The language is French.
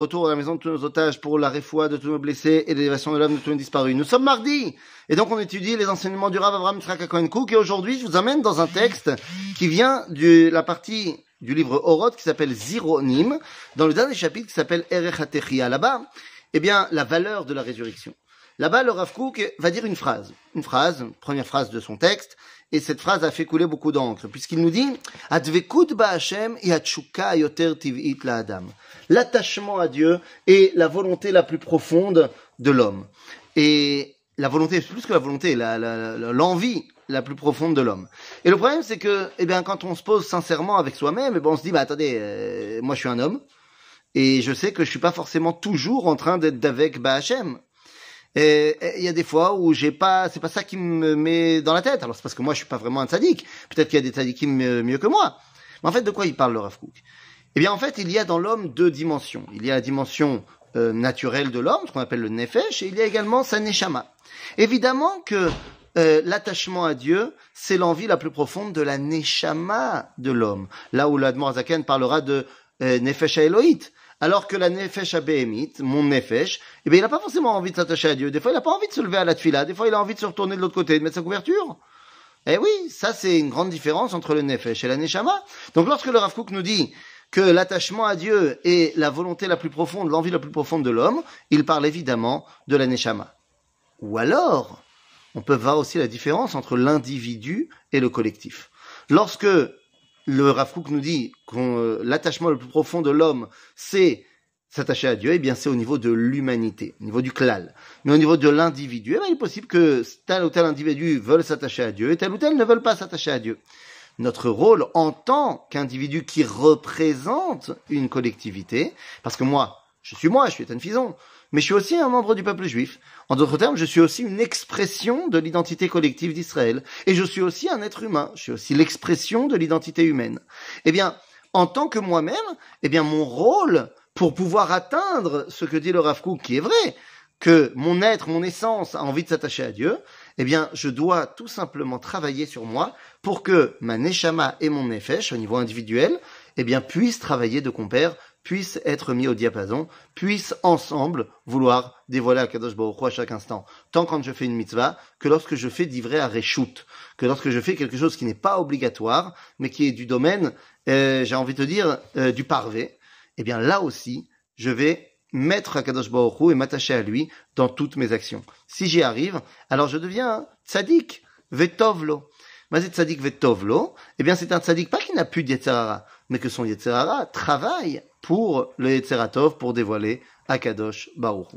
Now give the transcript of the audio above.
retour à la maison de tous nos otages pour la réfoua de tous nos blessés et l'élévation de l'homme de tous nos disparus. Nous sommes mardi et donc on étudie les enseignements du Rav Abraham Yitzhak Cohen Cook et aujourd'hui je vous amène dans un texte qui vient de la partie du livre Oroth qui s'appelle Zironim dans le dernier chapitre qui s'appelle Erech Là-bas, eh bien la valeur de la résurrection. Là-bas, le Rav Kook va dire une phrase. Une phrase, première phrase de son texte, et cette phrase a fait couler beaucoup d'encre, puisqu'il nous dit. L'attachement à Dieu est la volonté la plus profonde de l'homme. Et la volonté, plus que la volonté, l'envie la, plus profonde de l'homme. Et le problème, c'est que, eh bien, quand on se pose sincèrement avec soi-même, eh ben, on se dit, bah, attendez, euh, moi, je suis un homme, et je sais que je suis pas forcément toujours en train d'être d'avec Ba'Hashem. Il y a des fois où j'ai pas, c'est pas ça qui me met dans la tête. Alors c'est parce que moi je suis pas vraiment un tzaddik. Peut-être qu'il y a des tzaddikim mieux que moi. Mais en fait, de quoi il parle le Rav Eh bien, en fait, il y a dans l'homme deux dimensions. Il y a la dimension euh, naturelle de l'homme, ce qu'on appelle le nefesh, et il y a également sa neshama. Évidemment que euh, l'attachement à Dieu, c'est l'envie la plus profonde de la neshama de l'homme. Là où l'Admor Zaken parlera de euh, nefesh Elohit. Alors que la nefesh abéhémit, mon nefesh, eh bien, il n'a pas forcément envie de s'attacher à Dieu. Des fois, il n'a pas envie de se lever à la tfila. Des fois, il a envie de se retourner de l'autre côté, de mettre sa couverture. Eh oui, ça, c'est une grande différence entre le nefesh et la neshama. Donc, lorsque le Rav nous dit que l'attachement à Dieu est la volonté la plus profonde, l'envie la plus profonde de l'homme, il parle évidemment de la neshama. Ou alors, on peut voir aussi la différence entre l'individu et le collectif. Lorsque le Rav nous dit que euh, l'attachement le plus profond de l'homme, c'est s'attacher à Dieu, eh bien c'est au niveau de l'humanité, au niveau du klal. Mais au niveau de l'individu, eh bien, il est possible que tel ou tel individu veuille s'attacher à Dieu et tel ou tel ne veulent pas s'attacher à Dieu. Notre rôle en tant qu'individu qui représente une collectivité, parce que moi, je suis moi, je suis Ethan Fison, mais je suis aussi un membre du peuple juif. En d'autres termes, je suis aussi une expression de l'identité collective d'Israël. Et je suis aussi un être humain. Je suis aussi l'expression de l'identité humaine. Eh bien, en tant que moi-même, eh bien, mon rôle pour pouvoir atteindre ce que dit le Rav qui est vrai, que mon être, mon essence a envie de s'attacher à Dieu, eh bien, je dois tout simplement travailler sur moi pour que ma neshama et mon nefesh, au niveau individuel, eh bien, puissent travailler de compère puissent être mis au diapason, puissent ensemble vouloir dévoiler à Kadosh Baruch à chaque instant. Tant quand je fais une mitzvah, que lorsque je fais d'ivrer à Reshut, que lorsque je fais quelque chose qui n'est pas obligatoire, mais qui est du domaine, euh, j'ai envie de dire, euh, du parvé, eh bien là aussi, je vais mettre à Kadosh Baruch et m'attacher à lui dans toutes mes actions. Si j'y arrive, alors je deviens tzaddik, vetovlo. Mazet tzaddik vetovlo, eh bien c'est un tzaddik pas qui n'a plus de mais que son yetzerara travaille pour le Yetzeratov pour dévoiler Akadosh Baruch